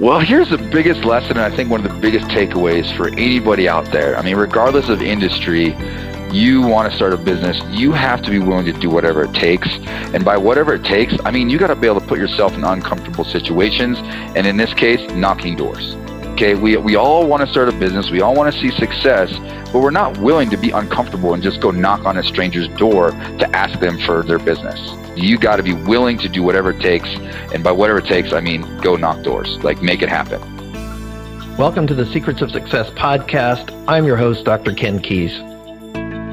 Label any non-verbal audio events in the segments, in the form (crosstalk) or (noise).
Well, here's the biggest lesson, and I think one of the biggest takeaways for anybody out there. I mean, regardless of industry, you want to start a business, you have to be willing to do whatever it takes. And by whatever it takes, I mean, you got to be able to put yourself in uncomfortable situations. And in this case, knocking doors. Okay, we, we all want to start a business, we all want to see success, but we're not willing to be uncomfortable and just go knock on a stranger's door to ask them for their business. You got to be willing to do whatever it takes. And by whatever it takes, I mean go knock doors, like make it happen. Welcome to the Secrets of Success podcast. I'm your host, Dr. Ken Keis.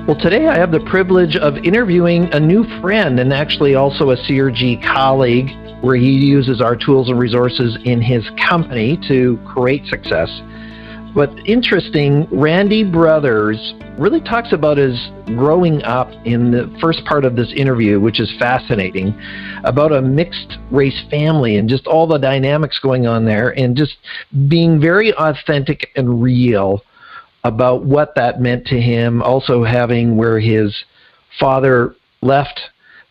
Well, today I have the privilege of interviewing a new friend and actually also a CRG colleague where he uses our tools and resources in his company to create success. But interesting, Randy Brothers really talks about his growing up in the first part of this interview, which is fascinating, about a mixed race family and just all the dynamics going on there and just being very authentic and real about what that meant to him. Also, having where his father left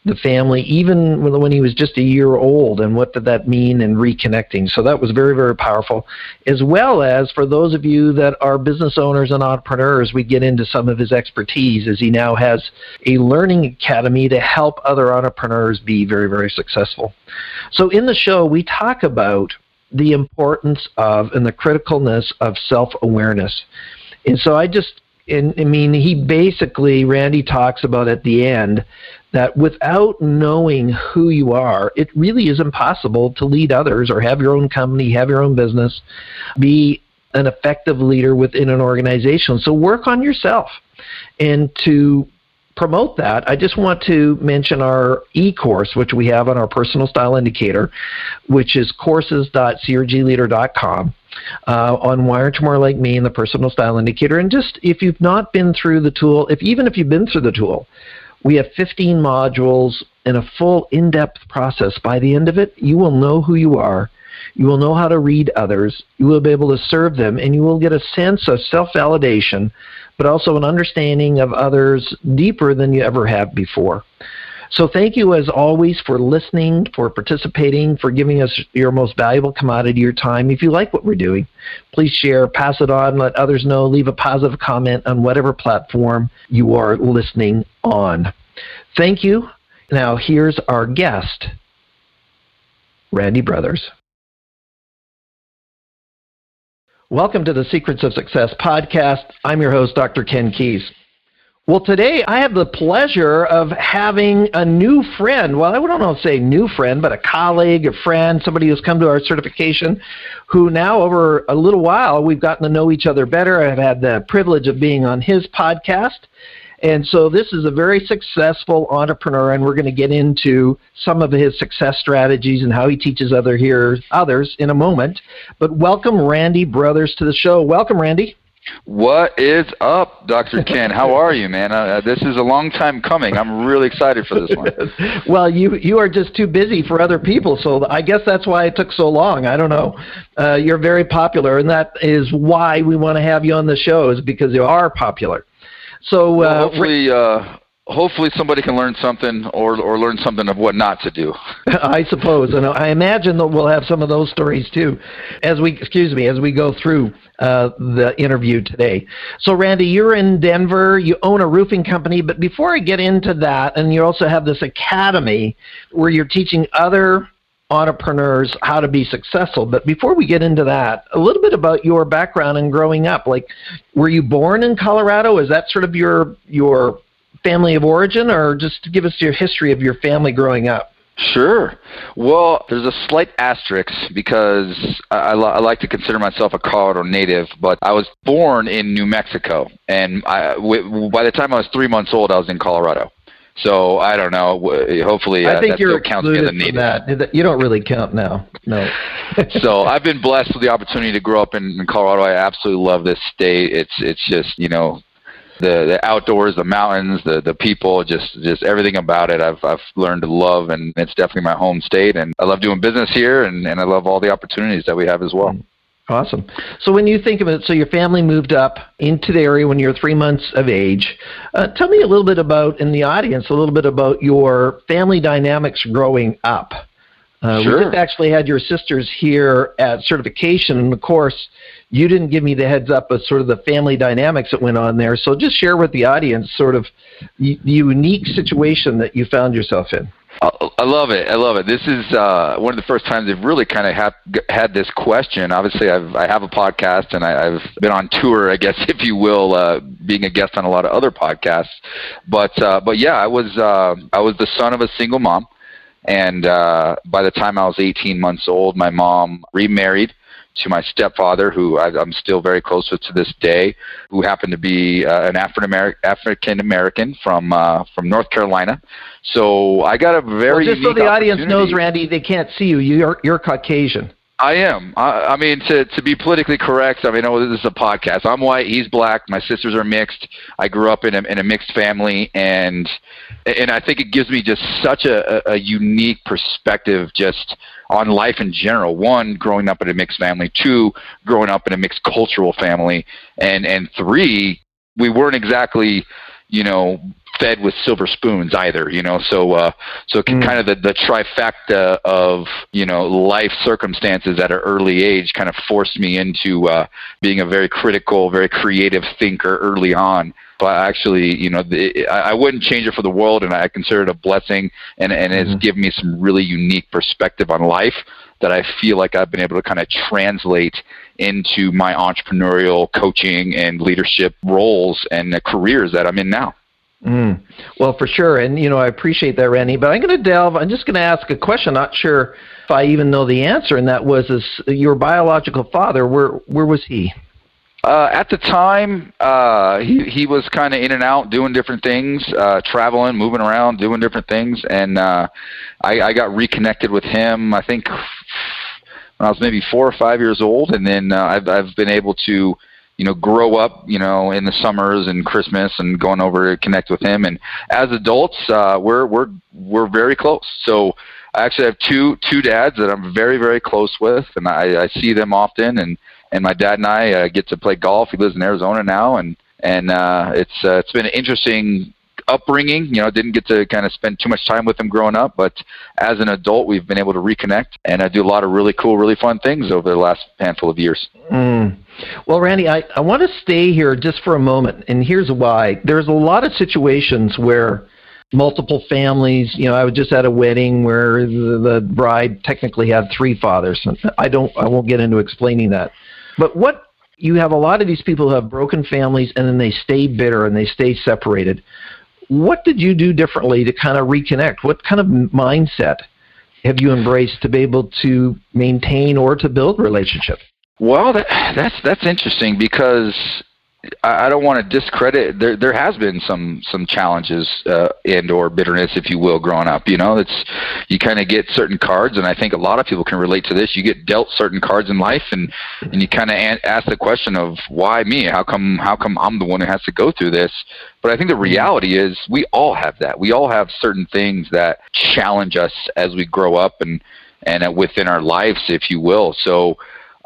the family, even when he was just a year old, and what did that mean in reconnecting. So that was very, very powerful. As well as for those of you that are business owners and entrepreneurs, we get into some of his expertise as he now has a learning academy to help other entrepreneurs be very, very successful. So in the show, we talk about the importance of and the criticalness of self awareness. And so I just, and, I mean, he basically, Randy talks about at the end that without knowing who you are, it really is impossible to lead others or have your own company, have your own business, be an effective leader within an organization. So work on yourself. And to promote that, I just want to mention our e-course, which we have on our personal style indicator, which is courses.crgleader.com uh, on you more Like Me and the Personal Style Indicator. And just if you've not been through the tool, if even if you've been through the tool, we have 15 modules and a full in-depth process. By the end of it, you will know who you are. You will know how to read others. You will be able to serve them, and you will get a sense of self-validation, but also an understanding of others deeper than you ever have before. So thank you as always for listening, for participating, for giving us your most valuable commodity, your time. If you like what we're doing, please share, pass it on, let others know, leave a positive comment on whatever platform you are listening on. Thank you. Now here's our guest, Randy Brothers. Welcome to the Secrets of Success podcast. I'm your host, Dr. Ken Keis. Well, today I have the pleasure of having a new friend. Well, I don't know if say new friend, but a colleague, a friend, somebody who's come to our certification, who now over a little while we've gotten to know each other better. I've had the privilege of being on his podcast. And so this is a very successful entrepreneur, and we're going to get into some of his success strategies and how he teaches other here, others in a moment. But welcome, Randy Brothers, to the show. Welcome, Randy. What is up, Dr. Ken? How are you, man? Uh, this is a long time coming. I'm really excited for this one. (laughs) well, you you are just too busy for other people, so I guess that's why it took so long. I don't know. Uh, you're very popular, and that is why we want to have you on the show, is because you are popular. So uh, well, hopefully, uh, hopefully somebody can learn something or or learn something of what not to do. (laughs) I suppose, and I imagine that we'll have some of those stories too, as we excuse me as we go through uh, the interview today. So, Randy, you're in Denver. You own a roofing company, but before I get into that, and you also have this academy where you're teaching other entrepreneurs how to be successful. But before we get into that, a little bit about your background and growing up. Like, were you born in Colorado? Is that sort of your your family of origin, or just give us your history of your family growing up? Sure. Well, there's a slight asterisk because I, I, like to consider myself a Colorado native, but I was born in New Mexico, and I, w- by the time I was three months old, I was in Colorado. So I don't know. Hopefully, uh, I think that you're counts as a native. That. You don't really count now. No. (laughs) so I've been blessed with the opportunity to grow up in, in Colorado. I absolutely love this state. It's it's just you know the the outdoors, the mountains, the the people, just just everything about it. I've I've learned to love, and it's definitely my home state. And I love doing business here, and and I love all the opportunities that we have as well. Awesome. So when you think of it, so your family moved up into the area when you were three months of age. Uh, tell me a little bit about, in the audience, a little bit about your family dynamics growing up. Uh, sure. We just actually had your sisters here at certification, and of course, you didn't give me the heads up of sort of the family dynamics that went on there. So just share with the audience sort of the unique situation that you found yourself in. I love it. I love it. This is uh, one of the first times I've really kind of had this question. Obviously, I've I have a podcast and I, have been on tour, I guess, (laughs) if you will, uh, being a guest on a lot of other podcasts. But uh, but yeah, I was uh, I was the son of a single mom, and uh, by the time I was 18 months old, my mom remarried to my stepfather, who I, am still very close with to this day, who happened to be uh, an African American African American from uh, from North Carolina. So I got a very well, just so the audience knows, Randy, they can't see you. You're you're Caucasian. I am. I, I mean, to to be politically correct, I mean, oh, this is a podcast. I'm white. He's black. My sisters are mixed. I grew up in a in a mixed family, and and I think it gives me just such a, a unique perspective just on life in general. One, growing up in a mixed family. Two, growing up in a mixed cultural family, and and three, we weren't exactly, you know, fed with silver spoons either, you know. So uh, so mm. kind of the, the trifecta of you know life circumstances at an early age kind of forced me into uh, being a very critical, very creative thinker early on. But actually, you know, the, I, I wouldn't change it for the world, and I consider it a blessing, and and mm-hmm. it's given me some really unique perspective on life that I feel like I've been able to kind of translate into my entrepreneurial coaching and leadership roles and the careers that I'm in now. Mm. Well, for sure, and you know I appreciate that, Randy. But I'm going to delve. I'm just going to ask a question. Not sure if I even know the answer, and that was: Is your biological father? Where where was he? Uh, at the time, uh, he he was kind of in and out, doing different things, uh, traveling, moving around, doing different things, and uh, I, I got reconnected with him. I think when I was maybe four or five years old, and then uh, I've I've been able to you know, grow up, you know, in the summers and Christmas and going over to connect with him. And as adults, uh, we're we're we're very close. So I actually have two two dads that I'm very very close with, and I, I see them often. And and my dad and I uh, get to play golf. He lives in Arizona now, and and uh, it's uh, it's been an interesting upbringing. You know, didn't get to kind of spend too much time with him growing up, but as an adult, we've been able to reconnect, and I do a lot of really cool, really fun things over the last handful of years. Mm. Well, Randy, I, I want to stay here just for a moment, and here's why. There's a lot of situations where multiple families. You know, I was just at a wedding where the, the bride technically had three fathers. I don't. I won't get into explaining that. But what you have a lot of these people who have broken families and then they stay bitter and they stay separated. What did you do differently to kind of reconnect? What kind of mindset have you embraced to be able to maintain or to build relationship? Well, that, that's that's interesting because I, don't want to discredit. There there has been some some challenges uh, and or bitterness, if you will, growing up. You know, it's you kind of get certain cards, and I think a lot of people can relate to this. You get dealt certain cards in life, and and you kind of ask the question of why me? How come how come I'm the one who has to go through this? But I think the reality is we all have that. We all have certain things that challenge us as we grow up and and uh, within our lives, if you will. So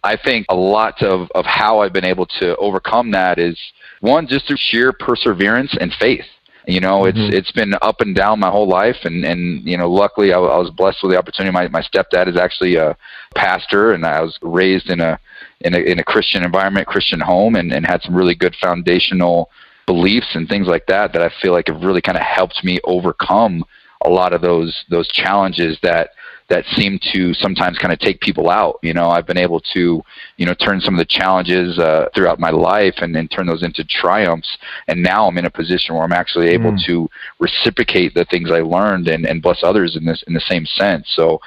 I think a lot of, of how I've been able to overcome that is one, just through sheer perseverance and faith. You know, mm-hmm. it's it's been up and down my whole life, and and you know, luckily I, I was blessed with the opportunity. My my stepdad is actually a pastor, and I was raised in a in a in a Christian environment, Christian home, and and had some really good foundational beliefs and things like that that I feel like have really kind of helped me overcome a lot of those those challenges that that seem to sometimes kind of take people out. You know, I've been able to, you know, turn some of the challenges uh, throughout my life and then turn those into triumphs. And now I'm in a position where I'm actually able mm. to reciprocate the things I learned and, and bless others in this in the same sense. So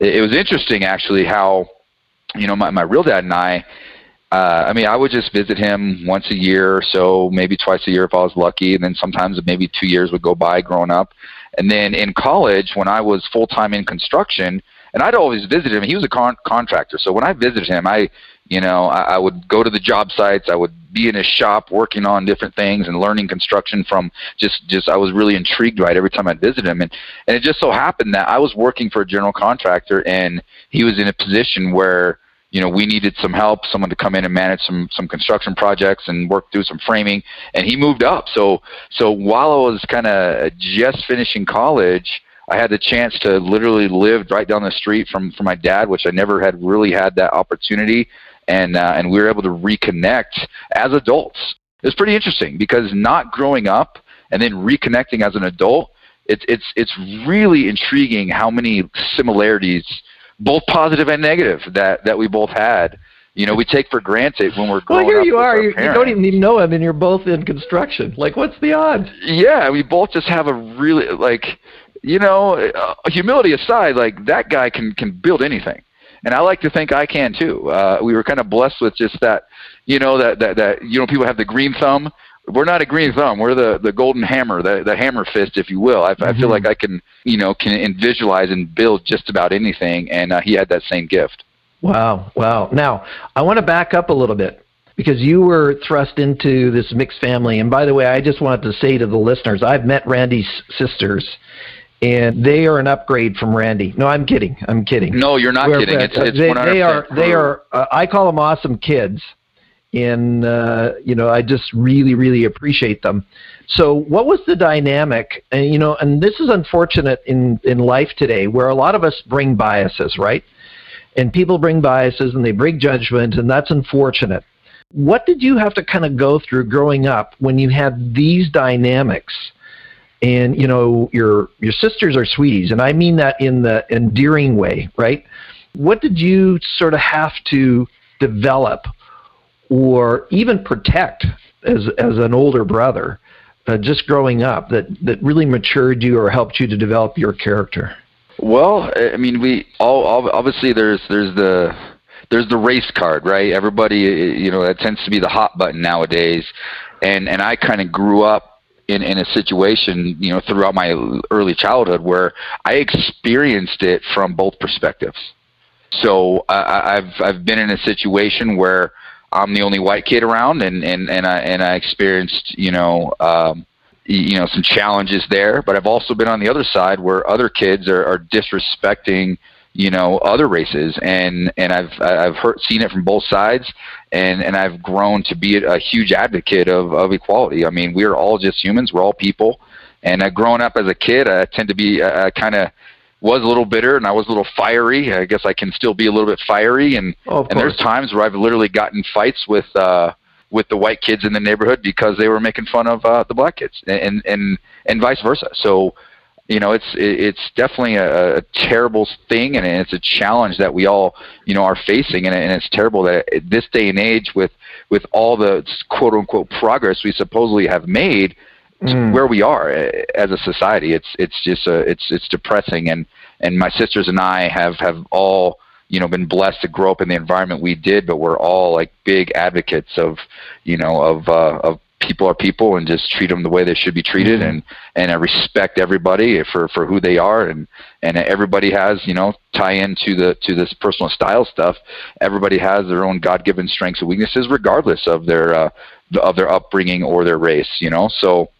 it, it was interesting actually how, you know, my, my real dad and I. Uh, I mean, I would just visit him once a year or so, maybe twice a year if I was lucky, and then sometimes maybe two years would go by growing up. And then in college, when I was full time in construction, and I'd always visit him. He was a con- contractor, so when I visited him, I, you know, I, I would go to the job sites. I would be in his shop working on different things and learning construction from just just I was really intrigued by it every time I visited him. And and it just so happened that I was working for a general contractor, and he was in a position where you know, we needed some help, someone to come in and manage some some construction projects and work through some framing, and he moved up. So so while I was kind of just finishing college, I had the chance to literally live right down the street from from my dad, which I never had really had that opportunity, and uh, and we were able to reconnect as adults. It was pretty interesting because not growing up and then reconnecting as an adult, it's it's it's really intriguing how many similarities, both positive and negative, that that we both had you know, we take for granted when we're growing up. well, here you are. You, you don't even know him, and you're both in construction. Like, what's the odds? Yeah, we both just have a really like, you know, uh, humility aside, like that guy can can build anything, and I like to think I can too. Uh, we were kind of blessed with just that, you know, that that that you know, people have the green thumb. We're not a green thumb. We're the the golden hammer, the the hammer fist, if you will. I, mm-hmm. I feel mm-hmm. like I can, you know, can visualize and build just about anything, and uh, he had that same gift. Wow, wow. Now, I want to back up a little bit because you were thrust into this mixed family. And by the way, I just wanted to say to the listeners, I've met Randy's sisters, and they are an upgrade from Randy. No, I'm kidding. I'm kidding. No, you're not We're, kidding. It's, it's they, they are. They are. Uh, I call them awesome kids, and uh, you know, I just really, really appreciate them. So, what was the dynamic? And you know, and this is unfortunate in in life today, where a lot of us bring biases, right? and people bring biases and they bring judgment, and that's unfortunate. What did you have to kind of go through growing up when you had these dynamics? And you know your your sisters are sweeties, and I mean that in the endearing way, right? What did you sort of have to develop, or even protect as as an older brother, uh, just growing up that that really matured you or helped you to develop your character? Well, I mean, we all obviously there's there's the there's the race card, right? Everybody, you know, that tends to be the hot button nowadays, and and I kind of grew up in in a situation, you know, throughout my early childhood where I experienced it from both perspectives. So I, I've I've been in a situation where I'm the only white kid around, and and and I and I experienced, you know. Um, you know some challenges there. But i've also been on the other side where other kids are, are disrespecting you know other races. And and i've i've heard seen it from both sides. And and i've grown to be a, huge advocate of of equality. I mean we're all just humans. We're all people. And uh, growing up as a kid i tend to be uh, kind of was a little bitter and I was a little fiery. I guess I can still be a little bit fiery and oh, and there's times where I've literally gotten fights with uh with the white kids in the neighborhood because they were making fun of uh, the black kids, and and and vice versa. So, you know, it's it's definitely a, a terrible thing, and it's a challenge that we all you know are facing, and, and it's terrible that at this day and age, with with all the quote unquote progress we supposedly have made, mm. where we are eh, as a society, it's it's just a, it's it's depressing, and and my sisters and I have have all you know been blessed to grow up in the environment we did, but we're all like big advocates of you know of uh, of people are people and just treat them the way they should be treated mm-hmm. and and I respect everybody for for who they are. And and everybody has you know tie into the to this personal style stuff. Everybody has their own god-given strengths and weaknesses regardless of their uh of their upbringing or their race you know? So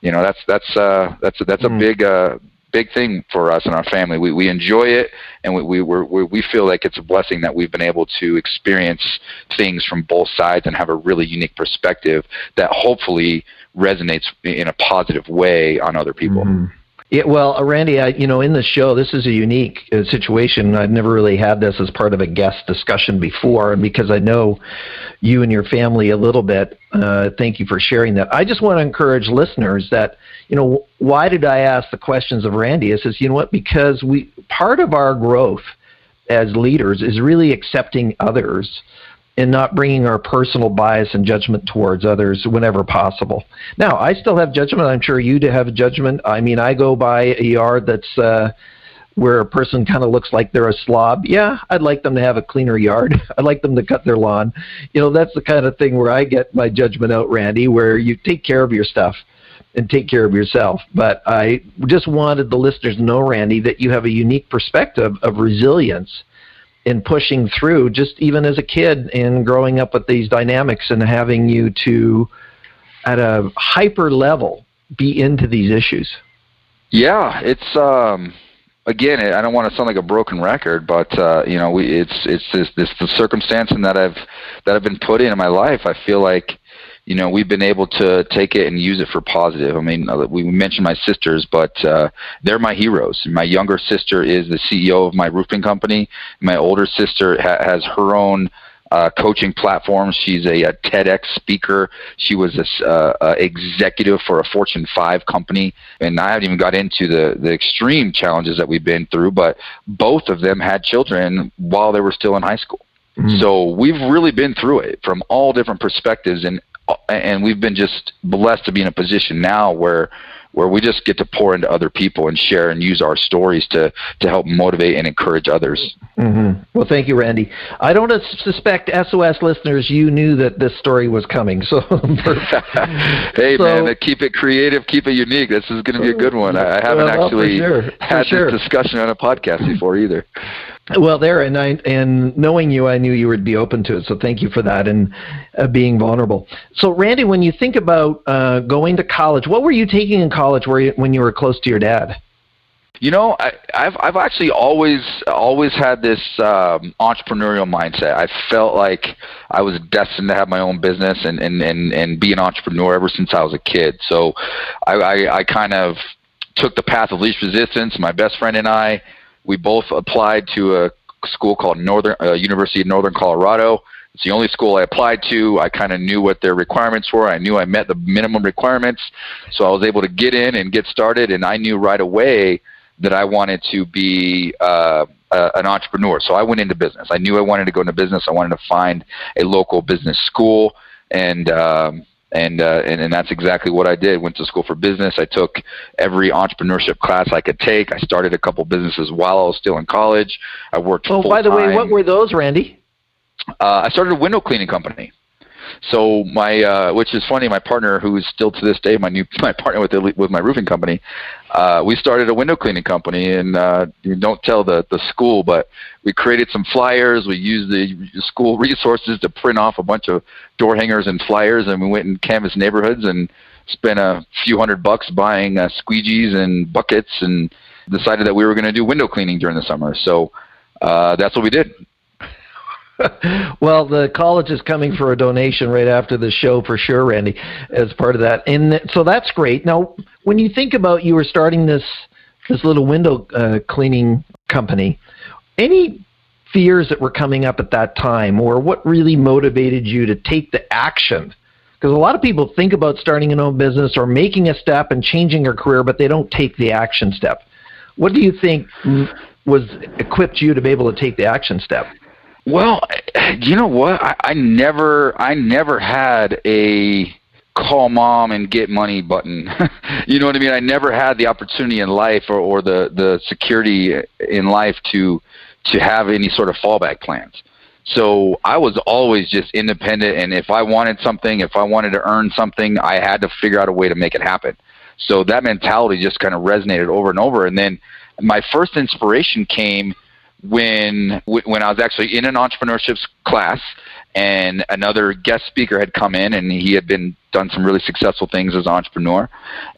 you know that's that's uh that's that's mm. a big uh big thing for us and our family. We we enjoy it, and we we we we feel like it's a blessing that we've been able to experience things from both sides and have a really unique perspective that hopefully resonates in a positive way on other people. Mm-hmm. Yeah, well, uh, Randy, I, you know, in the show, this is a unique uh, situation. I've never really had this as part of a guest discussion before, and because I know you and your family a little bit, uh, thank you for sharing that. I just want to encourage listeners that, you know, why did I ask the questions of Randy? Is says, you know what? Because we part of our growth as leaders is really accepting others and not bringing our personal bias and judgment towards others whenever possible. Now, I still have judgment. I'm sure you do have judgment. I mean, I go by a yard that's uh, where a person kind of looks like they're a slob. Yeah, I'd like them to have a cleaner yard. (laughs) I'd like them to cut their lawn. You know, that's the kind of thing where I get my judgment out, Randy, where you take care of your stuff and take care of yourself. But I just wanted the listeners to know, Randy, that you have a unique perspective of resilience in pushing through, just even as a kid and growing up with these dynamics and having you to, at a hyper level, be into these issues. Yeah, it's um, again. I don't want to sound like a broken record, but uh, you know, we, it's it's this this the circumstance in that I've that I've been put in in my life. I feel like you know, we've been able to take it and use it for positive. I mean, we mentioned my sisters, but uh, they're my heroes. My younger sister is the CEO of my roofing company. My older sister ha- has her own uh, coaching platform. She's a, a, TEDx speaker. She was a uh, uh, executive for a Fortune 5 company, and I haven't even got into the the extreme challenges that we've been through. But both of them had children while they were still in high school. Mm-hmm. So we've really been through it from all different perspectives, and and we've been just blessed to be in a position now where where we just get to pour into other people and share and use our stories to to help motivate and encourage others. Mm-hmm. Well, thank you, Randy. I don't suspect SOS listeners you knew that this story was coming. So, (laughs) hey so, man, keep it creative, keep it unique. This is going to be a good one. I, I haven't well, actually sure. had sure. this discussion on a podcast before either. (laughs) Well, there and I and knowing you, I knew you would be open to it. So thank you for that and uh, being vulnerable. So, Randy, when you think about uh, going to college, what were you taking in college where you, when you were close to your dad? You know, I, I've I've actually always always had this um, entrepreneurial mindset. I felt like I was destined to have my own business and and and, and be an entrepreneur ever since I was a kid. So, I, I, I kind of took the path of least resistance. My best friend and I we both applied to a school called Northern uh, University of Northern Colorado. It's the only school I applied to. I kind of knew what their requirements were. I knew I met the minimum requirements, so I was able to get in and get started. And I knew right away that I wanted to be uh, uh, an entrepreneur. So I went into business. I knew I wanted to go into business. I wanted to find a local business school, and um, and, uh, and and that's exactly what I did. Went to school for business. I took every entrepreneurship class I could take. I started a couple businesses while I was still in college. I worked. Oh, by the way, what were those, Randy? Uh, I started a window cleaning company. So my, uh, which is funny, my partner, who is still to this day my new (laughs) my partner with the, with my roofing company, uh, we started a window cleaning company, and uh, you don't tell the the school, but we created some flyers. We used the school (laughs) resources to print off a bunch of door hangers and flyers, and we went and canvassed neighborhoods and spent a few hundred bucks buying uh, squeegees and buckets, and decided that we were going to do window cleaning during the summer. So uh, that's what we did. (laughs) well, the college is coming for a donation right after the show for sure, Randy, as part of that. And so that's great. Now, when you think about you were starting this this little window uh, cleaning company, any fears that were coming up at that time, or what really motivated you to take the action? Because a lot of people think about starting an own business or making a step and changing their career, but they don't take the action step. What do you think was equipped you to be able to take the action step? Well, you know what? I, I never, I never had a call mom and get money button. (laughs) you know what I mean? I never had the opportunity in life or, or the the security in life to to have any sort of fallback plans. So I was always just independent, and if I wanted something, if I wanted to earn something, I had to figure out a way to make it happen. So that mentality just kind of resonated over and over. And then my first inspiration came when when I was actually in an entrepreneurship class and another guest speaker had come in and he had been done some really successful things as an entrepreneur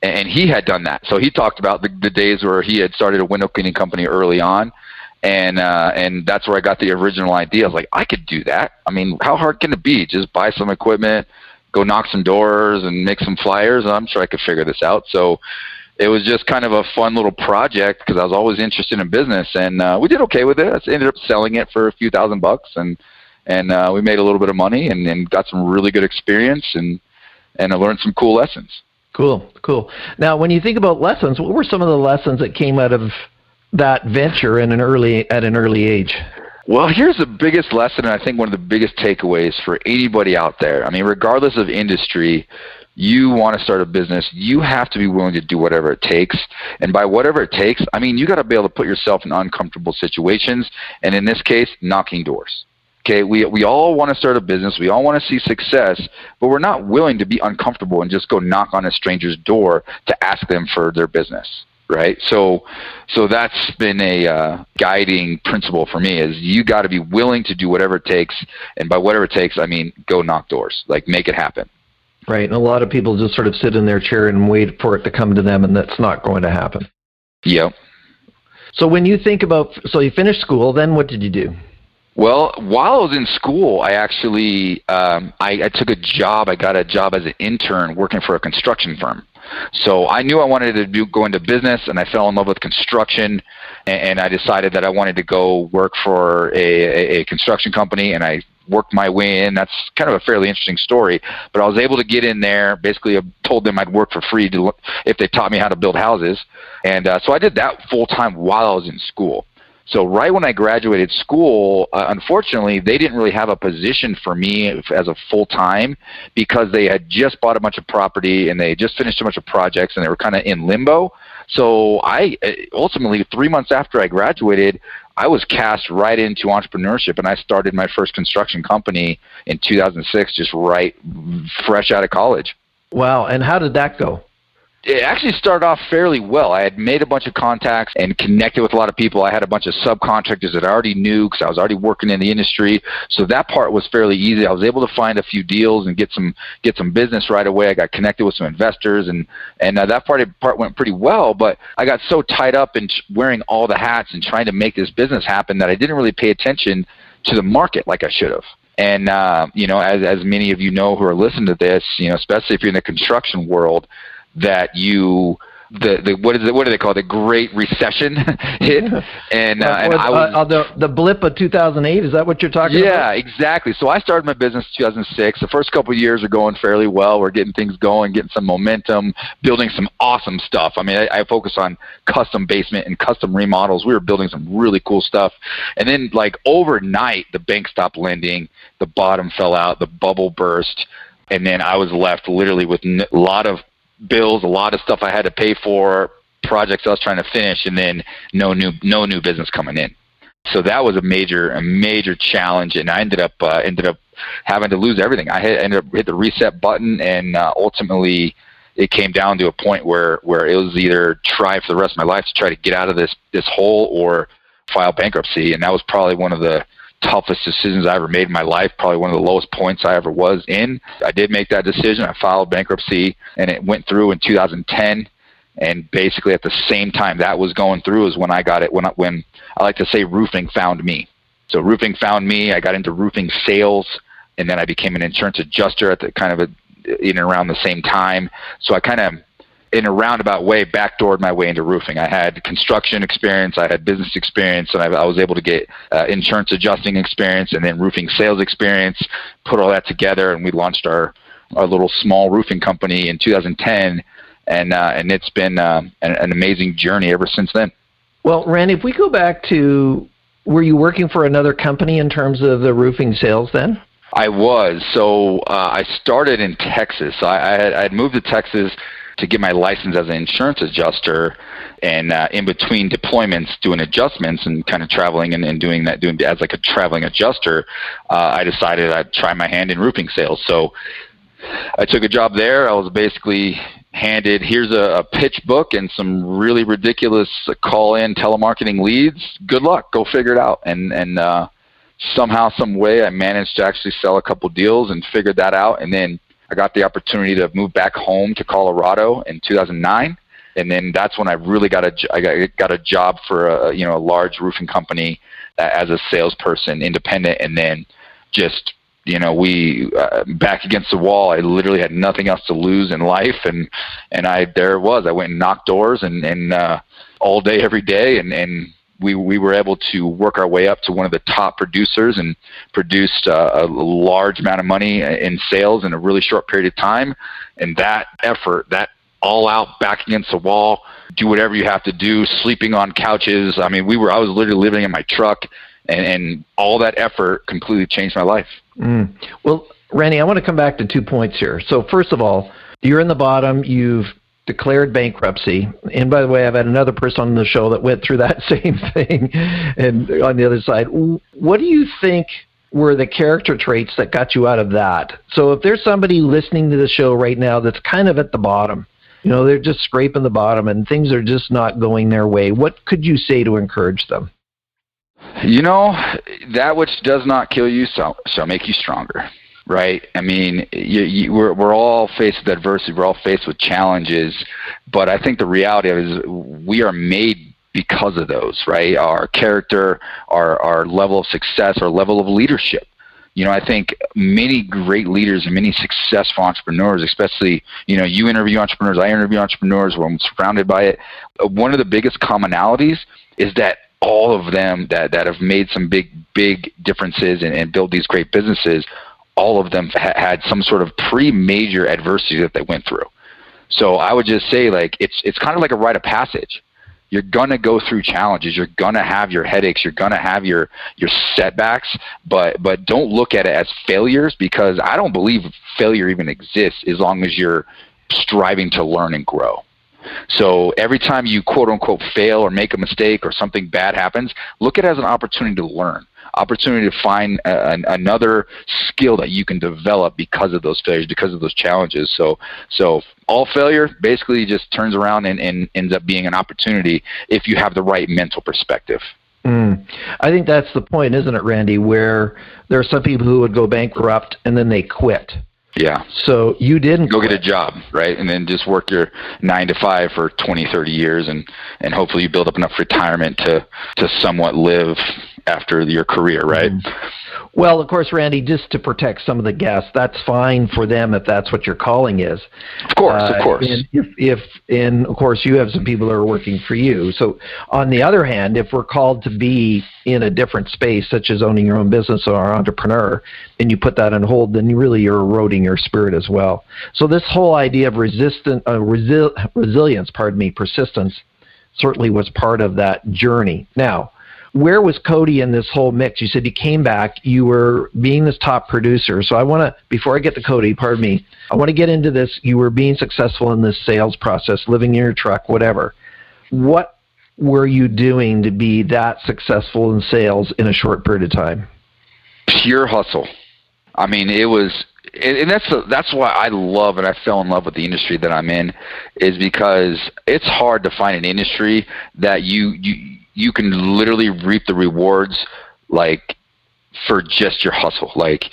and he had done that so he talked about the, the days where he had started a window cleaning company early on and uh, and that's where I got the original idea. I was like, I could do that. I mean, how hard can it be? Just buy some equipment, go knock some doors, and make some flyers. And I'm sure I could figure this out. So it was just kind of a fun little project because I was always interested in business, and uh, we did okay with it. I ended up selling it for a few thousand bucks, and and uh, we made a little bit of money and, and got some really good experience, and and I learned some cool lessons. Cool, cool. Now, when you think about lessons, what were some of the lessons that came out of that venture in an early at an early age? Well, here's the biggest lesson, and I think one of the biggest takeaways for anybody out there. I mean, regardless of industry, you want to start a business, you have to be willing to do whatever it takes. And by whatever it takes, I mean, you got to be able to put yourself in uncomfortable situations. And in this case, knocking doors. Okay, we, we all want to start a business. We all want to see success, but we're not willing to be uncomfortable and just go knock on a stranger's door to ask them for their business right so so that's been a uh, guiding principle for me is you got to be willing to do whatever it takes and by whatever it takes i mean go knock doors like make it happen Right. And a lot of people just sort of sit in their chair and wait for it to come to them, and that's not going to happen. Yep. So when you think about, so you finished school, then what did you do? Well, while I was in school, I actually um, I, I took a job. I got a job as an intern working for a construction firm. So I knew I wanted to do, go into business, and I fell in love with construction, and, and I decided that I wanted to go work for a, a, a construction company, and I worked my way in. That's kind of a fairly interesting story, but I was able to get in there. Basically, I told them I'd work for free to, if they taught me how to build houses, and uh, so I did that full time while I was in school. So right when I graduated school, uh, unfortunately, they didn't really have a position for me as a full time because they had just bought a bunch of property and they just finished a bunch of projects and they were kind of in limbo. So I uh, ultimately, three months after I graduated, I was cast right into entrepreneurship and I started my first construction company in 2006, just right fresh out of college. Wow. And how did that go? It actually started off fairly well. I had made a bunch of contacts and connected with a lot of people. I had a bunch of subcontractors that I already knew because I was already working in the industry. So that part was fairly easy. I was able to find a few deals and get some get some business right away. I got connected with some investors and and uh, that part part went pretty well. But I got so tied up in wearing all the hats and trying to make this business happen that I didn't really pay attention to the market like I should have. And uh, you know, as as many of you know who are listening to this, you know, especially if you're in the construction world, that you the, the what is it what do they call it the Great Recession (laughs) hit and uh, and I was uh, the the blip of 2008 is that what you're talking yeah, about? Yeah, exactly. So I started my business in 2006. The first couple of years are going fairly well. We're getting things going, getting some momentum, building some awesome stuff. I mean, I, I focus on custom basement and custom remodels. We were building some really cool stuff, and then like overnight, the bank stopped lending, the bottom fell out, the bubble burst and then I was left literally with a lot of bills, a lot of stuff I had to pay for, projects I was trying to finish, and then no new no new business coming in. So that was a major a major challenge, and I ended up uh, ended up having to lose everything. I had, ended up hit the reset button, and uh, ultimately it came down to a point where where it was either try for the rest of my life to try to get out of this this hole or file bankruptcy, and that was probably one of the toughest decisions I ever made in my life, probably one of the lowest points I ever was in. I did make that decision. I filed bankruptcy and it went through in 2010. And basically at the same time that was going through is when I got it, when, I, when I like to say roofing found me. So roofing found me. I got into roofing sales and then I became an insurance adjuster at the kind of a, in and around the same time. So I kind of in a roundabout way backdoored my way into roofing. I had construction experience, I had business experience, and I, I was able to get uh, insurance adjusting experience and then roofing sales experience. Put all that together, and we launched our our little small roofing company in 2010, and uh, and it's been uh, an, an amazing journey ever since then. Well, Randy, if we go back to were you working for another company in terms of the roofing sales then? I was. So uh, I started in Texas. I, I, had, I had moved to Texas to get my license as an insurance adjuster and uh, in between deployments doing adjustments and kind of traveling and, and doing that doing as like a traveling adjuster uh, i decided i'd try my hand in roofing sales. So i took a job there. I was basically handed here's a, a pitch book and some really ridiculous call in telemarketing leads. Good luck. Go figure it out. And and uh, somehow some way i managed to actually sell a couple deals and figured that out. And then I got the opportunity to move back home to Colorado in 2009, and then that's when I really got a I got, got a job for a you know a large roofing company as a salesperson, independent, and then just you know we uh, back against the wall. I literally had nothing else to lose in life, and and I there it was. I went and knocked doors and and uh, all day every day, and and we we were able to work our way up to one of the top producers and produced uh, a large amount of money in sales in a really short period of time. And that effort, that all out back against the wall, do whatever you have to do, sleeping on couches. I mean, we were I was literally living in my truck, and, and all that effort completely changed my life. Mm. Well, Randy, I want to come back to two points here. So first of all, you're in the bottom. You've declared bankruptcy. And by the way, I've had another person on the show that went through that (laughs) same thing. And on the other side, what do you think were the character traits that got you out of that? So if there's somebody listening to the show right now that's kind of at the bottom, you know, they're just scraping the bottom and things are just not going their way, what could you say to encourage them? You know, that which does not kill you shall, shall make you stronger right? I mean, you, you, we're we're all faced with adversity. We're all faced with challenges, but I think the reality is we are made because of those, right? Our character, our, our level of success, our level of leadership. You know, I think many great leaders and many successful entrepreneurs, especially, you know, you interview entrepreneurs, I interview entrepreneurs, where I'm surrounded by it. Uh, one of the biggest commonalities is that all of them that, that have made some big, big differences and, and built these great businesses, all of them ha- had some sort of pre-major adversity that they went through. So I would just say, like, it's it's kind of like a rite of passage you're gonna go through challenges. You're gonna have your headaches. You're gonna have your your setbacks. But but don't look at it as failures because I don't believe failure even exists as long as you're striving to learn and grow. So every time you quote unquote fail or make a mistake or something bad happens, look at it as an opportunity to learn opportunity to find a, an, another skill that you can develop because of those failures, because of those challenges. So, so all failure basically just turns around and, and ends up being an opportunity if you have the right mental perspective. Mm. I think that's the point, isn't it, Randy? Where there are some people who would go bankrupt and then they quit. Yeah. So you didn't go quit. get a job, right? And then just work your 9 to 5 for 20, 30 years and and hopefully you build up enough retirement to to somewhat live after your career, right? Mm-hmm. Well, of course, Randy, just to protect some of the guests, that's fine for them if that's what your calling is. Of course, uh, of course. And if, if, and of course, you have some people that are working for you. So, on the other hand, if we're called to be in a different space, such as owning your own business or entrepreneur, and you put that on hold, then really you're eroding your spirit as well. So, this whole idea of resistant, uh, resi- resilience, pardon me, persistence, certainly was part of that journey. Now where was Cody in this whole mix? You said you came back, you were being this top producer. So I want to, before I get to Cody, pardon me, I want to get into this. You were being successful in this sales process, living in your truck, whatever. What were you doing to be that successful in sales in a short period of time? Pure hustle. I mean, it was and that's the, that's why I love and I fell in love with the industry that I'm in, is because it's hard to find an industry that you you you can literally reap the rewards like for just your hustle. Like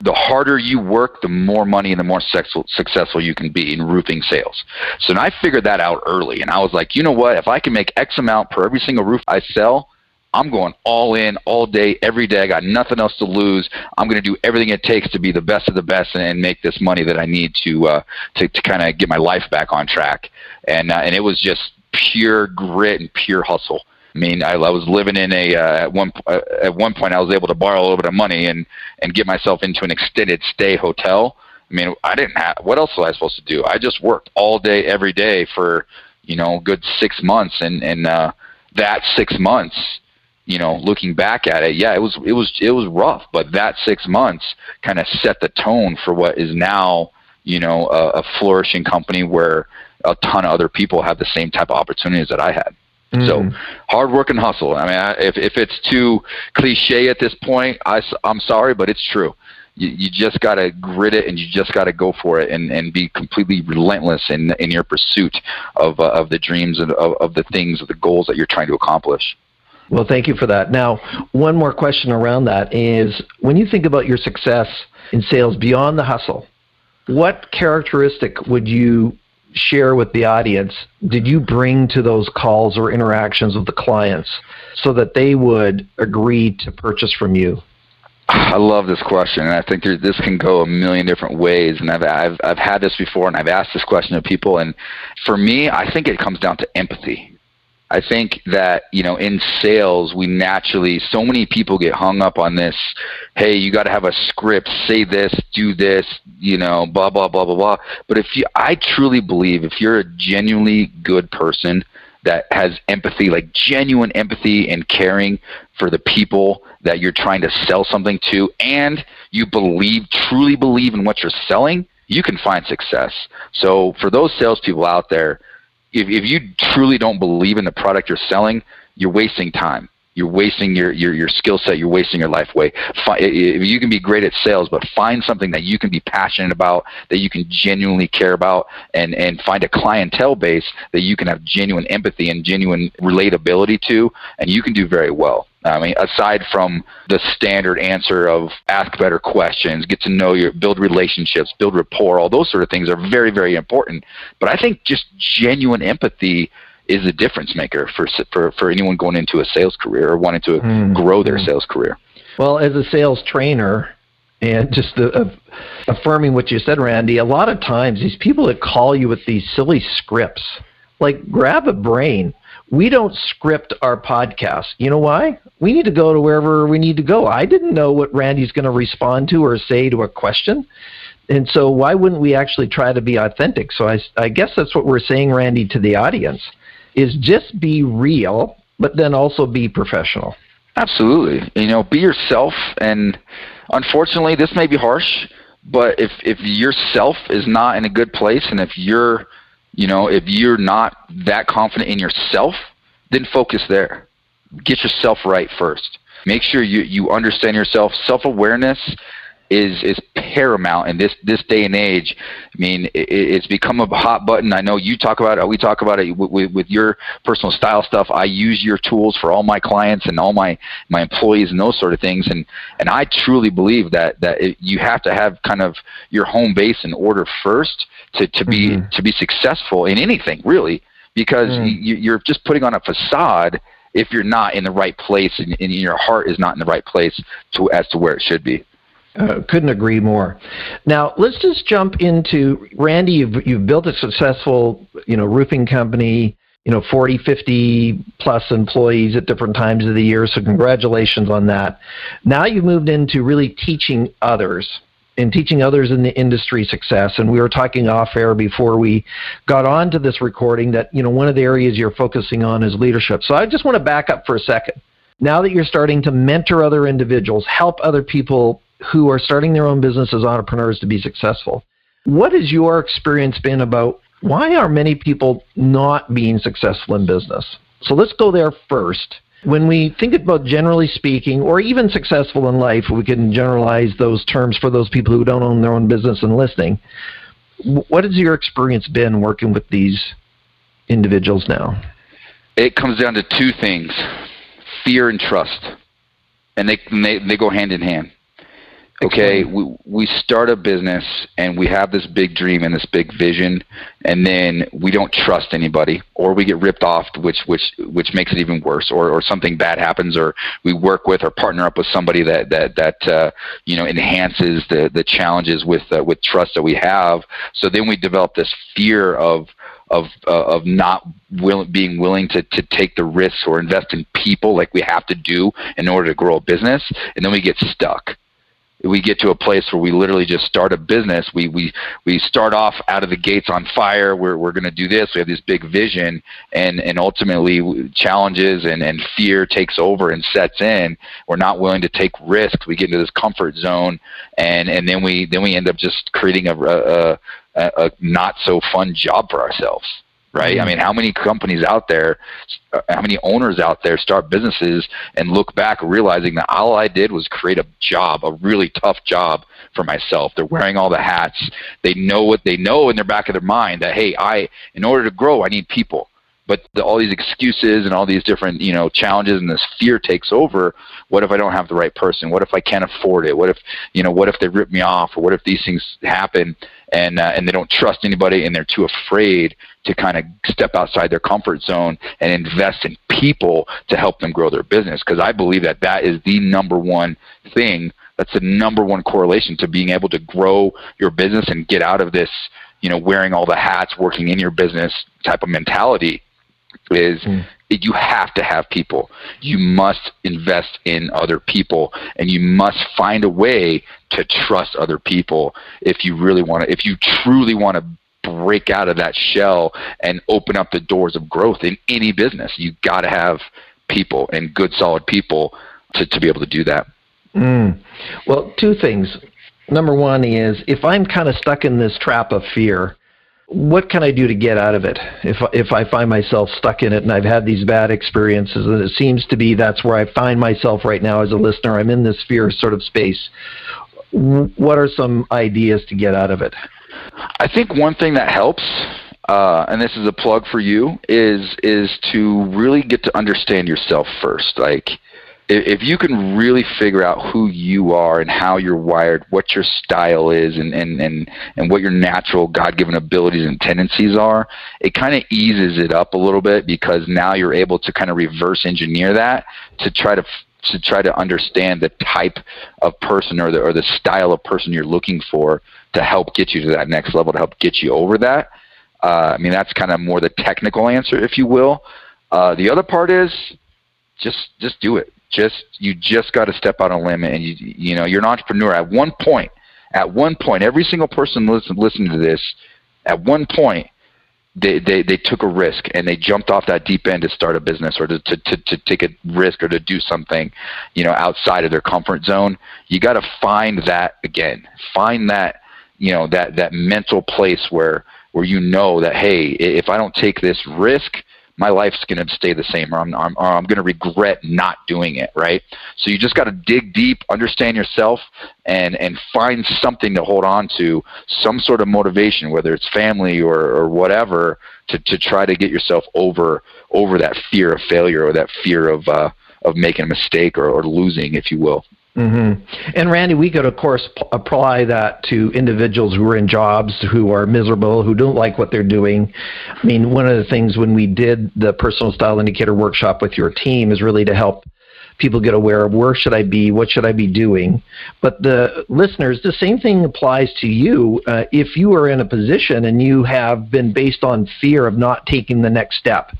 the harder you work, the more money and the more successful you can be in roofing sales. So I figured that out early, and I was like, you know what? If I can make X amount per every single roof I sell, I'm going all in all day, every day. I got nothing else to lose. I'm going to do everything it takes to be the best of the best and, make this money that I need to uh, to, to kind of get my life back on track. And uh, and it was just pure grit and pure hustle. I mean, I, I was living in a uh, at one uh, at one point I was able to borrow a little bit of money and and get myself into an extended stay hotel. I mean, I didn't have what else was I supposed to do? I just worked all day every day for you know good six months, and and uh, that six months, you know, looking back at it, yeah, it was it was it was rough, but that six months kind of set the tone for what is now you know a, a flourishing company where a ton of other people have the same type of opportunities that I had. Mm. So hard work and hustle. I mean, I, if if it's too cliche at this point, I, I'm sorry, but it's true. You, you just got to grit it and you just got to go for it and, and be completely relentless in in your pursuit of uh, of the dreams and of, of the things, of the goals that you're trying to accomplish. Well, thank you for that. Now, one more question around that is when you think about your success in sales beyond the hustle, what characteristic would you share with the audience did you bring to those calls or interactions with the clients so that they would agree to purchase from you? I love this question, and I think there, this can go a million different ways. And I've, I've I've had this before, and I've asked this question to people, and for me, I think it comes down to empathy. I think that, you know, in sales, we naturally, so many people get hung up on this, hey, you got to have a script, say this, do this, you know, blah, blah, blah, blah, blah. But if you, I truly believe if you're a genuinely good person that has empathy, like genuine empathy and caring for the people that you're trying to sell something to, and you believe, truly believe in what you're selling, you can find success. So for those salespeople out there, if, if you truly don't believe in the product you're selling, you're wasting time. You're wasting your, your, your skill set. You're wasting your life away. If you can be great at sales, but find something that you can be passionate about, that you can genuinely care about, and, and find a clientele base that you can have genuine empathy and genuine relatability to, and you can do very well. I mean, aside from the standard answer of ask better questions, get to know your, build relationships, build rapport, all those sort of things are very, very important. But I think just genuine empathy is the difference maker for for for anyone going into a sales career or wanting to mm. grow their sales career. Well, as a sales trainer, and just the, uh, affirming what you said, Randy, a lot of times these people that call you with these silly scripts, like grab a brain. We don't script our podcast. You know why? We need to go to wherever we need to go. I didn't know what Randy's going to respond to or say to a question. And so why wouldn't we actually try to be authentic? So I, I guess that's what we're saying, Randy, to the audience, is just be real, but then also be professional. Absolutely. You know, be yourself and unfortunately this may be harsh, but if if yourself is not in a good place and if you're you know, if you're not that confident in yourself, then focus there. Get yourself right first. Make sure you, you understand yourself. Self awareness is is paramount in this this day and age. I mean, it, it's become a hot button. I know you talk about it. We talk about it with, with, your personal style stuff. I use your tools for all my clients and all my my employees and those sort of things. And and I truly believe that that it, you have to have kind of your home base in order first to to be mm-hmm. to be successful in anything really, because mm. you, you're just putting on a facade if you're not in the right place and, and your heart is not in the right place to as to where it should be. Uh, couldn't agree more. Now let's just jump into Randy. You've you've built a successful you know roofing company. You know, 40, 50 plus employees at different times of the year. So congratulations on that. Now you've moved into really teaching others and teaching others in the industry success. And we were talking off air before we got on to this recording that, you know, one of the areas you're focusing on is leadership. So I just want to back up for a second. Now that you're starting to mentor other individuals, help other people who are starting their own business as entrepreneurs to be successful. What has your experience been about why are many people not being successful in business? So let's go there first. When we think about generally speaking, or even successful in life, we can generalize those terms for those people who don't own their own business and listening. What has your experience been working with these individuals now? It comes down to two things fear and trust. And they, they, they go hand in hand okay we we start a business and we have this big dream and this big vision and then we don't trust anybody or we get ripped off which which which makes it even worse or or something bad happens or we work with or partner up with somebody that that that uh, you know enhances the the challenges with uh, with trust that we have. So then we develop this fear of of uh, of not will, being willing to, to take the risks or invest in people like we have to do in order to grow a business and then we get stuck we get to a place where we literally just start a business. We we we start off out of the gates on fire. We're we're going to do this. We have this big vision, and and ultimately challenges and and fear takes over and sets in. We're not willing to take risks. We get into this comfort zone, and and then we then we end up just creating a a, a, a not so fun job for ourselves right? Mm-hmm. I mean, how many companies out there, how many owners out there start businesses and look back realizing that all I did was create a job, a really tough job for myself. They're wearing all the hats. They know what they know in their back of their mind that hey, I in order to grow, I need people but the, all these excuses and all these different you know challenges and this fear takes over what if i don't have the right person what if i can't afford it what if you know what if they rip me off or what if these things happen and uh, and they don't trust anybody and they're too afraid to kind of step outside their comfort zone and invest in people to help them grow their business because i believe that that is the number one thing that's the number one correlation to being able to grow your business and get out of this you know wearing all the hats working in your business type of mentality is mm. you have to have people. You must invest in other people, and you must find a way to trust other people if you really want to. If you truly want to break out of that shell and open up the doors of growth in any business, you got to have people and good, solid people to to be able to do that. Mm. Well, two things. Number one is if I'm kind of stuck in this trap of fear, what can I do to get out of it if if I find myself stuck in it and I've had these bad experiences and it seems to be that's where I find myself right now as a listener I'm in this fear sort of space what are some ideas to get out of it I think one thing that helps uh, and this is a plug for you is is to really get to understand yourself first. Like if you can really figure out who you are and how you're wired, what your style is, and and and, and what your natural God-given abilities and tendencies are, it kind of eases it up a little bit because now you're able to kind of reverse engineer that to try to to try to understand the type of person or the or the style of person you're looking for to help get you to that next level, to help get you over that. Uh, I mean, that's kind of more the technical answer, if you will. Uh, the other part is just just do it. Just you just got to step out on a limb, and you you know you're an entrepreneur. At one point, at one point, every single person listen, listening to this, at one point, they, they, they took a risk and they jumped off that deep end to start a business or to, to, to, to take a risk or to do something, you know, outside of their comfort zone. You got to find that again. Find that, you know, that, that mental place where, where you know that, hey, if I don't take this risk, my life's going to stay the same or I'm, I'm, I'm going to regret not doing it, right? So you just got to dig deep, understand yourself, and, and find something to hold on to, some sort of motivation, whether it's family or, or whatever, to, to try to get yourself over over that fear of failure or that fear of, uh, of making a mistake or, or losing, if you will. Mm-hmm. And Randy, we could of course p- apply that to individuals who are in jobs who are miserable, who don't like what they're doing. I mean, one of the things when we did the personal style indicator workshop with your team is really to help people get aware of where should I be, what should I be doing. But the listeners, the same thing applies to you. Uh, if you are in a position and you have been based on fear of not taking the next step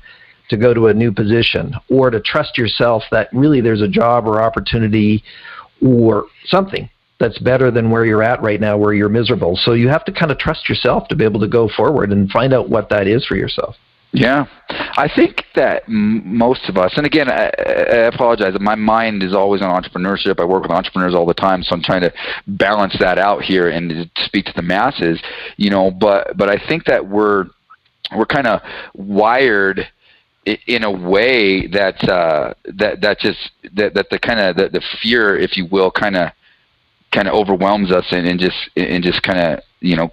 to go to a new position or to trust yourself that really there's a job or opportunity or something that's better than where you're at right now where you're miserable. So you have to kind of trust yourself to be able to go forward and find out what that is for yourself. Yeah, I think that m- most of us, and again, I, I apologize. My mind is always on entrepreneurship. I work with entrepreneurs all the time, so I'm trying to balance that out here and speak to the masses. You know, but but I think that we're we're kind of wired in a way that uh, that that just that that the kind of the, the fear, if you will, kind of kind of overwhelms us and, and just and just kind of you know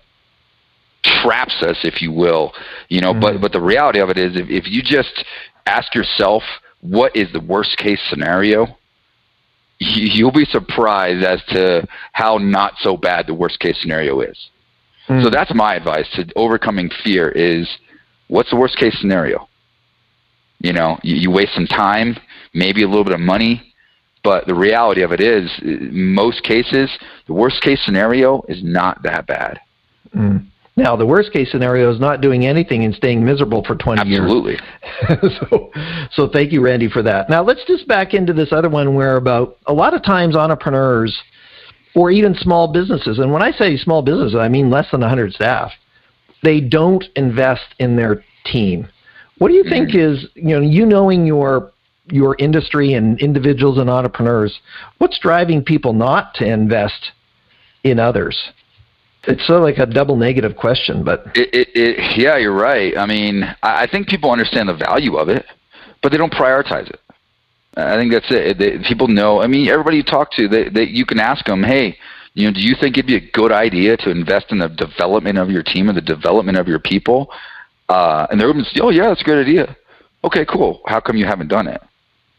traps us, if you will, you know. Mm-hmm. But but the reality of it is, if, if you just ask yourself, what is the worst case scenario? You'll be surprised as to how not so bad the worst case scenario is. Mm-hmm. So that's my advice to overcoming fear: is what's the worst case scenario? You know, you, you waste some time, maybe a little bit of money, but the reality of it is, in most cases, the worst case scenario is not that bad. Mm. Now, the worst case scenario is not doing anything and staying miserable for 20 Absolutely. years. Absolutely. (laughs) so, so thank you, Randy, for that. Now, let's just back into this other one where about a lot of times entrepreneurs or even small businesses, and when I say small businesses, I mean less than 100 staff, they don't invest in their team. What do you think mm-hmm. is you know you knowing your your industry and individuals and entrepreneurs? What's driving people not to invest in others? It's sort of like a double negative question, but it, it, it, yeah, you're right. I mean, I think people understand the value of it, but they don't prioritize it. I think that's it. They, people know. I mean, everybody you talk to, they, they, you can ask them, hey, you know, do you think it'd be a good idea to invest in the development of your team or the development of your people? Uh, and they're going to oh, yeah, that's a great idea. Okay, cool. How come you haven't done it?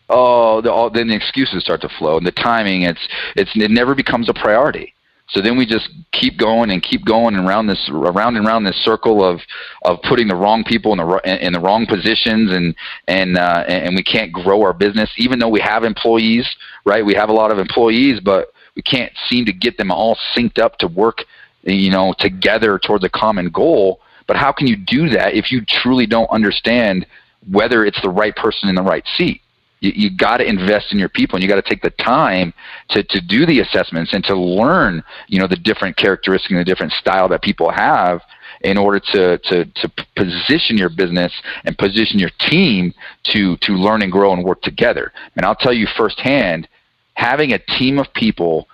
Oh, the, all, then the excuses start to flow, and the timing, it's, it's, it never becomes a priority. So then we just keep going and keep going and around this around and around this circle of of putting the wrong people in the in the wrong positions and and uh, and we can't grow our business even though we have employees, right? We have a lot of employees, but we can't seem to get them all synced up to work, you know, together towards a common goal. But how can you do that if you truly don't understand whether it's the right person in the right seat? You, you got to invest in your people, and you got to take the time to, to do the assessments and to learn, you know, the different characteristics and the different style that people have in order to, to, to position your business and position your team to, to learn and grow and work together. And I'll tell you firsthand, having a team of people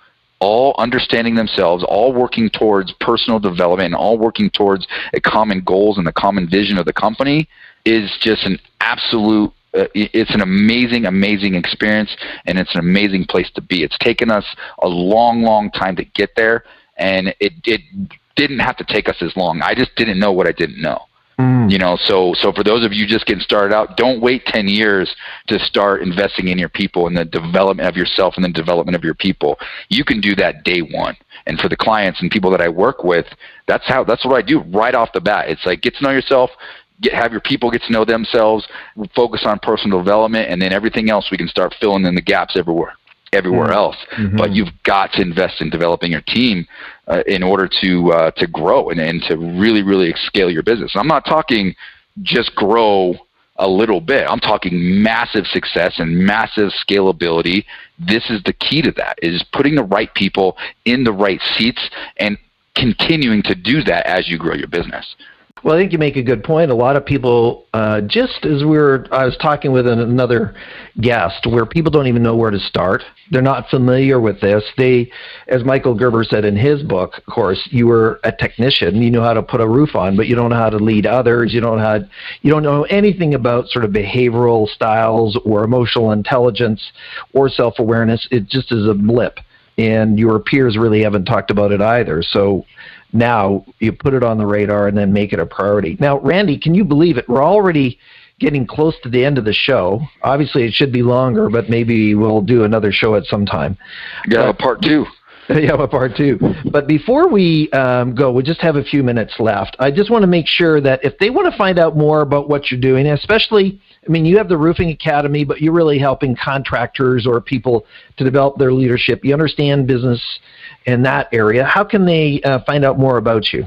all understanding themselves, all working towards personal development, and all working towards a common goals and the common vision of the company is just an absolute uh, it's an amazing, amazing experience, and it's an amazing place to be. It's taken us a long, long time to get there, and it it didn't have to take us as long. I just didn't know what I didn't know. Mm. You know, so so for those of you just getting started out, don't wait 10 years to start investing in your people and the development of yourself and the development of your people. You can do that day one. And for the clients and people that I work with, that's how that's what I do right off the bat. It's like get to know yourself, get have your people get to know themselves, focus on personal development, and then everything else we can start filling in the gaps everywhere everywhere mm-hmm. else. Mm-hmm. But you've got to invest in developing your team uh, in order to uh, to grow and, and to really really scale your business. I'm not talking just grow a little bit. I'm talking massive success and massive scalability. This is the key to that is putting the right people in the right seats and continuing to do that as you grow your business. Well, I think you make a good point. A lot of people, uh, just as we were, I was talking with another guest, where people don't even know where to start. They're not familiar with this. They, as Michael Gerber said in his book, of course, you were a technician. You know how to put a roof on, but you don't know how to lead others. You don't know you don't know anything about sort of behavioral styles or emotional intelligence or self-awareness. It just is a blip and your peers really haven't talked about it either. So now you put it on the radar and then make it a priority. Now, Randy, can you believe it? We're already getting close to the end of the show. Obviously, it should be longer, but maybe we'll do another show at some time. Yeah, but, part two. (laughs) Yeah, a part two. But before we um, go, we just have a few minutes left. I just want to make sure that if they want to find out more about what you're doing, especially, I mean, you have the Roofing Academy, but you're really helping contractors or people to develop their leadership. You understand business in that area. How can they uh, find out more about you?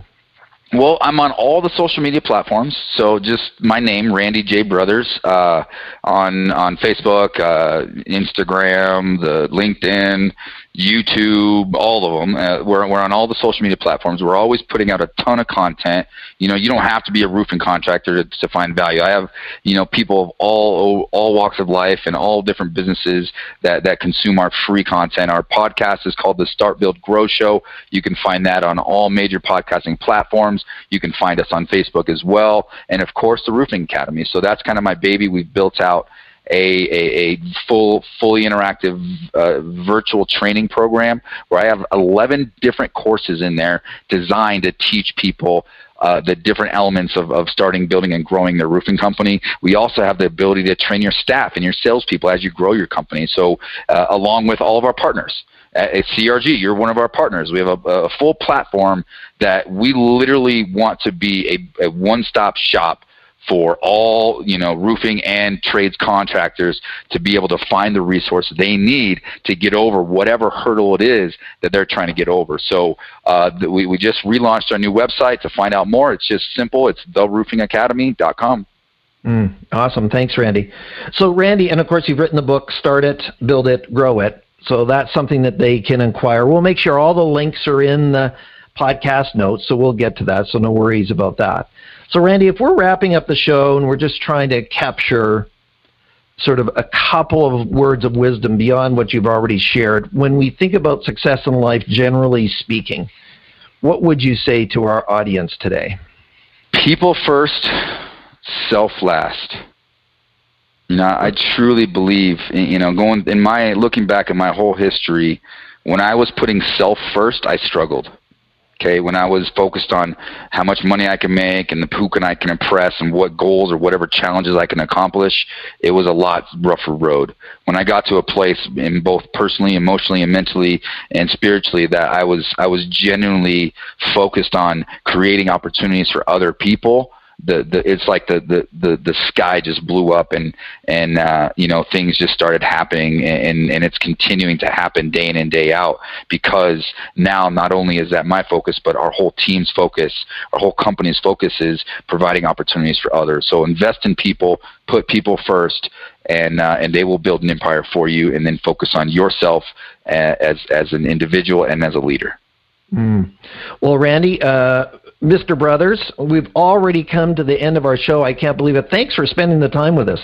Well, I'm on all the social media platforms. So just my name, Randy J Brothers, uh, on on Facebook, uh, Instagram, the LinkedIn, YouTube, all of them. Uh, we're, we're on all the social media platforms. We're always putting out a ton of content. You know, you don't have to be a roofing contractor to, to find value. I have, you know, people of all all walks of life and all different businesses that, that consume our free content. Our podcast is called the Start Build Grow Show. You can find that on all major podcasting platforms. You can find us on Facebook as well. And of course, the Roofing Academy. So that's kind of my baby. We've built out a, a, a full, fully interactive uh, virtual training program where I have 11 different courses in there designed to teach people uh, the different elements of, of starting, building, and growing their roofing company. We also have the ability to train your staff and your salespeople as you grow your company. So, uh, along with all of our partners. At CRG, you're one of our partners. We have a, a full platform that we literally want to be a, a one stop shop for all you know roofing and trades contractors to be able to find the resources they need to get over whatever hurdle it is that they're trying to get over. So uh, we we just relaunched our new website to find out more. It's just simple. It's theroofingacademy.com. Mm, awesome. Thanks, Randy. So, Randy, and of course, you've written the book, Start It, Build It, Grow It. So that's something that they can inquire. We'll make sure all the links are in the podcast notes, so we'll get to that. So no worries about that. So, Randy, if we're wrapping up the show and we're just trying to capture sort of a couple of words of wisdom beyond what you've already shared, when we think about success in life, generally speaking, what would you say to our audience today? People first, self last. You know, I truly believe, you know, going in my looking back at my whole history, when I was putting self first, I struggled. Okay, when I was focused on how much money I can make and the who can I can impress and what goals or whatever challenges I can accomplish, it was a lot rougher road. When I got to a place in both personally, emotionally, and mentally and spiritually that I was I was genuinely focused on creating opportunities for other people the, the it's like the, the, the, the sky just blew up and and uh, you know things just started happening and and it's continuing to happen day in and day out because now not only is that my focus but our whole team's focus our whole company's focus is providing opportunities for others. So invest in people put people first and uh, and they will build an empire for you and then focus on yourself as as an individual and as a leader mm. well randy uh, Mr. Brothers, we've already come to the end of our show. I can't believe it. Thanks for spending the time with us.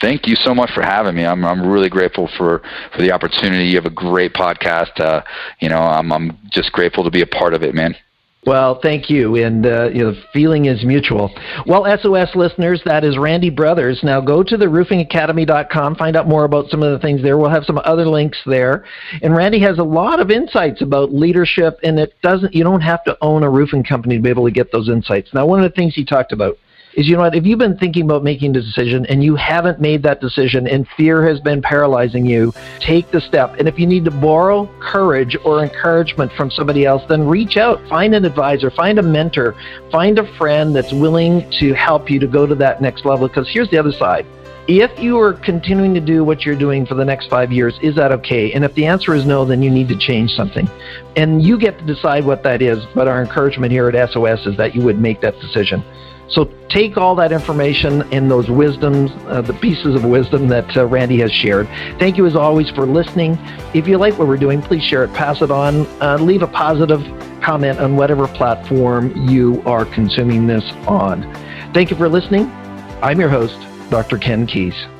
Thank you so much for having me. I'm I'm really grateful for, for the opportunity. You have a great podcast. Uh, you know, I'm I'm just grateful to be a part of it, man. Well, thank you, and uh, you know, the feeling is mutual. Well, SOS listeners, that is Randy Brothers. Now go to the roofingacademy.com, find out more about some of the things there. We'll have some other links there. And Randy has a lot of insights about leadership, and it doesn't. You don't have to own a roofing company to be able to get those insights. Now, one of the things he talked about is you know what, if you've been thinking about making a decision and you haven't made that decision and fear has been paralyzing you, take the step. And if you need to borrow courage or encouragement from somebody else, then reach out, find an advisor, find a mentor, find a friend that's willing to help you to go to that next level. Because here's the other side. If you are continuing to do what you're doing for the next five years, is that okay? And if the answer is no, then you need to change something. And you get to decide what that is. But our encouragement here at SOS is that you would make that decision. So take all that information and those wisdoms, uh, the pieces of wisdom that uh, Randy has shared. Thank you as always for listening. If you like what we're doing, please share it, pass it on, uh, leave a positive comment on whatever platform you are consuming this on. Thank you for listening. I'm your host, Dr. Ken Keis.